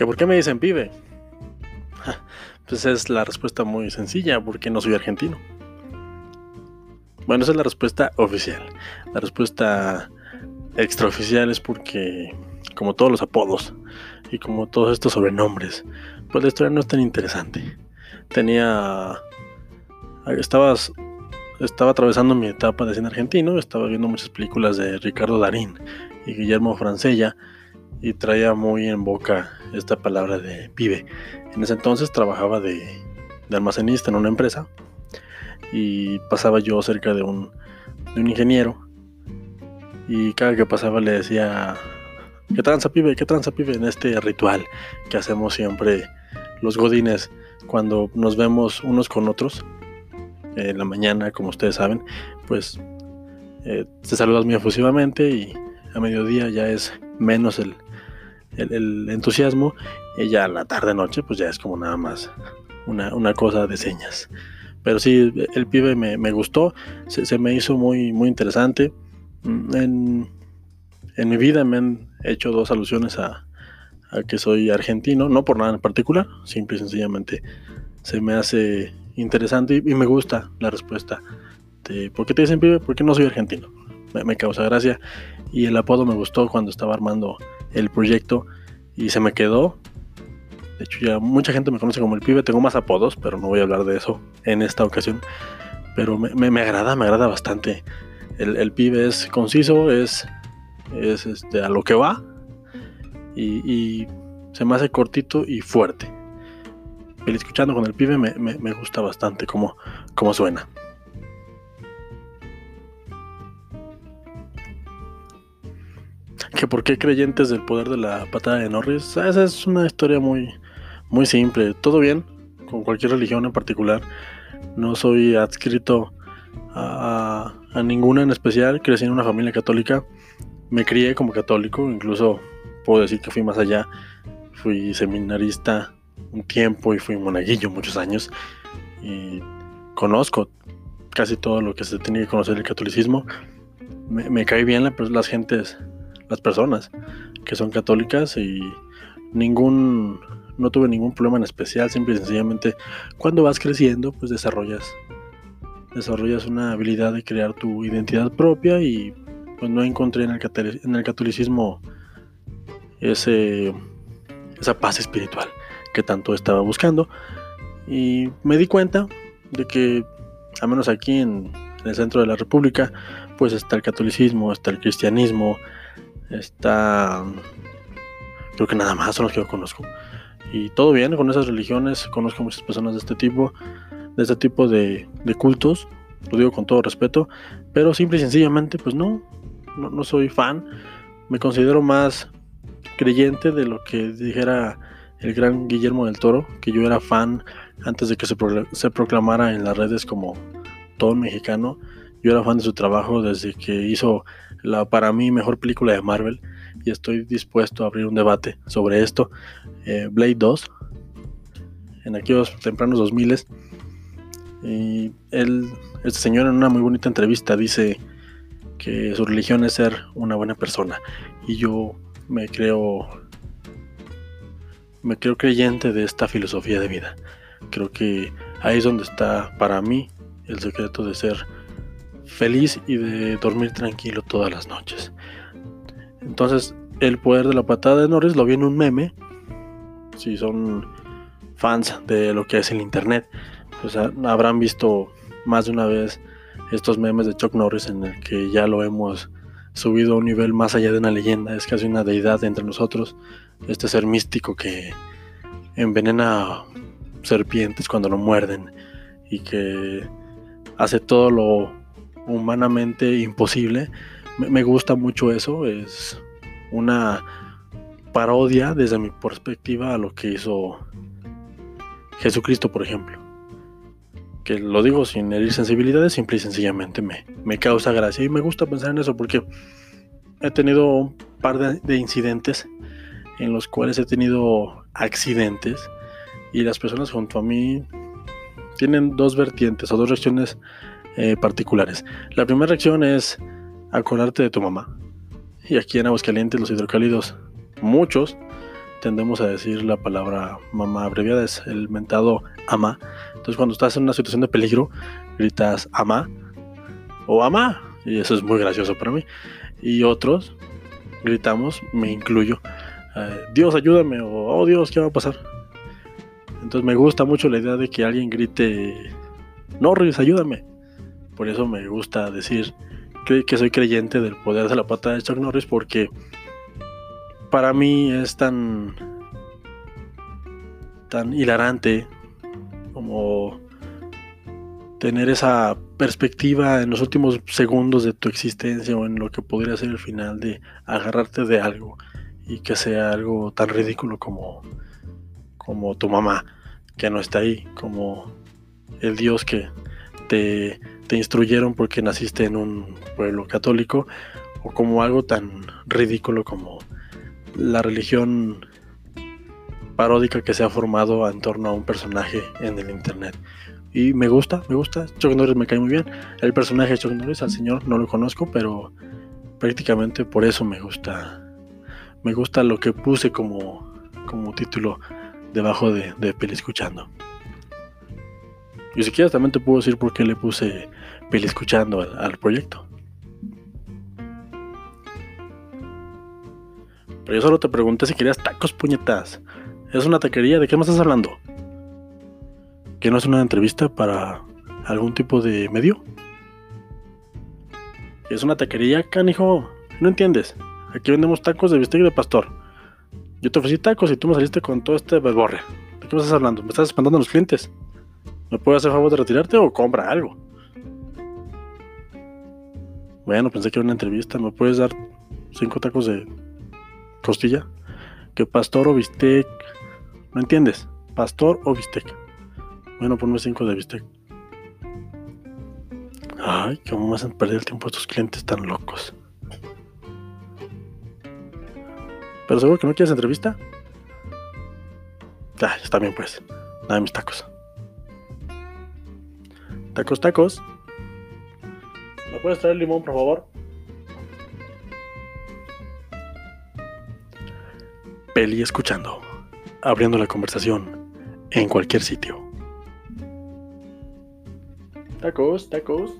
¿Que por qué me dicen pibe? Pues es la respuesta muy sencilla, porque no soy argentino. Bueno, esa es la respuesta oficial. La respuesta extraoficial es porque, como todos los apodos y como todos estos sobrenombres, pues la historia no es tan interesante. Tenía. Estabas. Estaba atravesando mi etapa de cine argentino, estaba viendo muchas películas de Ricardo Darín y Guillermo Francella y traía muy en boca esta palabra de pibe. En ese entonces trabajaba de, de almacenista en una empresa y pasaba yo cerca de un, de un ingeniero y cada que pasaba le decía, ¿qué tranza pibe? ¿Qué tranza pibe? En este ritual que hacemos siempre los godines cuando nos vemos unos con otros en la mañana, como ustedes saben, pues eh, te saludas muy efusivamente y a mediodía ya es menos el, el, entusiasmo y ya a la tarde noche pues ya es como nada más una, una cosa de señas. Pero sí, el pibe me, me gustó, se, me hizo muy, muy interesante. Mm, en, en, mi vida me han hecho dos alusiones a, que soy argentino, no por nada en particular, simple y sencillamente se me hace interesante y, me gusta la respuesta. De, ¿Por qué te dicen pibe? Porque no soy argentino. Me causa gracia y el apodo me gustó cuando estaba armando el proyecto y se me quedó de hecho, ya mucha gente me conoce como el pibe. Tengo más apodos, pero no voy a hablar de eso en esta ocasión. Pero me, me, me agrada, me agrada bastante. El, el, pibe es conciso, es, es este, a lo que va. Y, se me hace cortito y fuerte. El escuchando con el pibe me, me gusta bastante cómo, cómo suena. Que por qué creyentes del poder de la patada de Norris, esa es una historia muy, muy simple, todo bien, con cualquier religión en particular. No soy adscrito a, a, ninguna en especial, crecí en una familia católica, me crié como católico, incluso puedo decir que fui más allá, fui seminarista un tiempo y fui monaguillo muchos años. Y conozco casi todo lo que se tiene que conocer del catolicismo. Me, me cae bien la, las gentes, las personas que son católicas y ningún no tuve ningún problema en especial, simple y sencillamente cuando vas creciendo, pues desarrollas desarrollas una habilidad de crear tu identidad propia y pues no encontré en el, en el catolicismo ese, esa paz espiritual que tanto estaba buscando. Y me di cuenta de que al menos aquí en, en el centro de la república pues está el catolicismo, está el cristianismo, está creo que nada más son los que yo conozco. Y todo bien con esas religiones, conozco muchas personas de este tipo, de este tipo de, cultos, lo digo con todo respeto, pero simple y sencillamente pues no, no, no, soy fan, me considero más creyente de lo que dijera el gran Guillermo del Toro, que yo era fan antes de que se, se proclamara en las redes como todo mexicano, yo era fan de su trabajo desde que hizo la para mí mejor película de Marvel y estoy dispuesto a abrir un debate sobre esto. Eh, Blade 2, en aquellos tempranos 2000 y él, este señor en una muy bonita entrevista dice que su religión es ser una buena persona y yo me creo me creo creyente de esta filosofía de vida. Creo que ahí es donde está para mí el secreto de ser feliz y de dormir tranquilo todas las noches. Entonces, el poder de la patada de Norris lo vi en un meme. Si son fans de lo que es el internet, pues habrán visto más de una vez estos memes de Chuck Norris en el que ya lo hemos subido a un nivel más allá de una leyenda, es casi una deidad entre nosotros, este ser místico que envenena serpientes cuando lo muerden y que hace todo lo humanamente imposible me gusta mucho eso, es una parodia desde mi perspectiva a lo que hizo Jesucristo, por ejemplo. Que lo digo sin herir sensibilidades, simple y sencillamente me, me causa gracia y me gusta pensar en eso porque he tenido un par de, de incidentes en los cuales he tenido accidentes y las personas junto a mí tienen dos vertientes o dos reacciones eh, particulares. La primera reacción es acordarte de tu mamá. Y aquí en Aguascalientes los hidrocálidos, muchos, tendemos a decir la palabra mamá abreviada, es el mentado ama. Entonces cuando estás en una situación de peligro, gritas ama o ama, y eso es muy gracioso para mí. Y otros gritamos, me incluyo, eh, Dios ayúdame o oh Dios, ¿qué va a pasar? Entonces me gusta mucho la idea de que alguien grite, Norris, ayúdame. Por eso me gusta decir que, soy creyente del poder de la pata de Chuck Norris porque para mí es tan tan hilarante como tener esa perspectiva en los últimos segundos de tu existencia o en lo que podría ser el final de agarrarte de algo y que sea algo tan ridículo como como tu mamá que no está ahí, como el Dios que te, te instruyeron porque naciste en un pueblo católico o como algo tan ridículo como la religión paródica que se ha formado en torno a un personaje en el internet. Y me gusta, me gusta. Chuck Norris me cae muy bien. El personaje de Chuck Norris, al señor, no lo conozco, pero prácticamente por eso me gusta. Me gusta lo que puse como, como título debajo de, de Escuchando. Y si quieres también te puedo decir por qué le puse Peli Escuchando al proyecto. Pero yo solo te pregunté si querías tacos puñetas. Es una taquería, ¿de qué me estás hablando? ¿Que no es una entrevista para algún tipo de medio? Es una taquería, canijo. No entiendes. Aquí vendemos tacos de bistec de pastor. Yo te ofrecí tacos y tú me saliste con todo este belborre. ¿De qué me estás hablando? ¿Me estás espantando a los clientes? ¿Me puedes hacer favor de retirarte o compra algo? Bueno, pensé que era una entrevista. ¿Me puedes dar cinco tacos de costilla, que pastor o bistec. ¿No entiendes? Pastor o bistec. Bueno, ponme 5 de bistec. Ay, ¿cómo me hacen perder el tiempo estos clientes tan locos? ¿Pero seguro que no quieres entrevista? Ah, está bien pues. Nada mis tacos. Tacos, tacos. ¿Me puedes traer limón, por favor? Peli escuchando, abriendo la conversación en cualquier sitio. Tacos, tacos.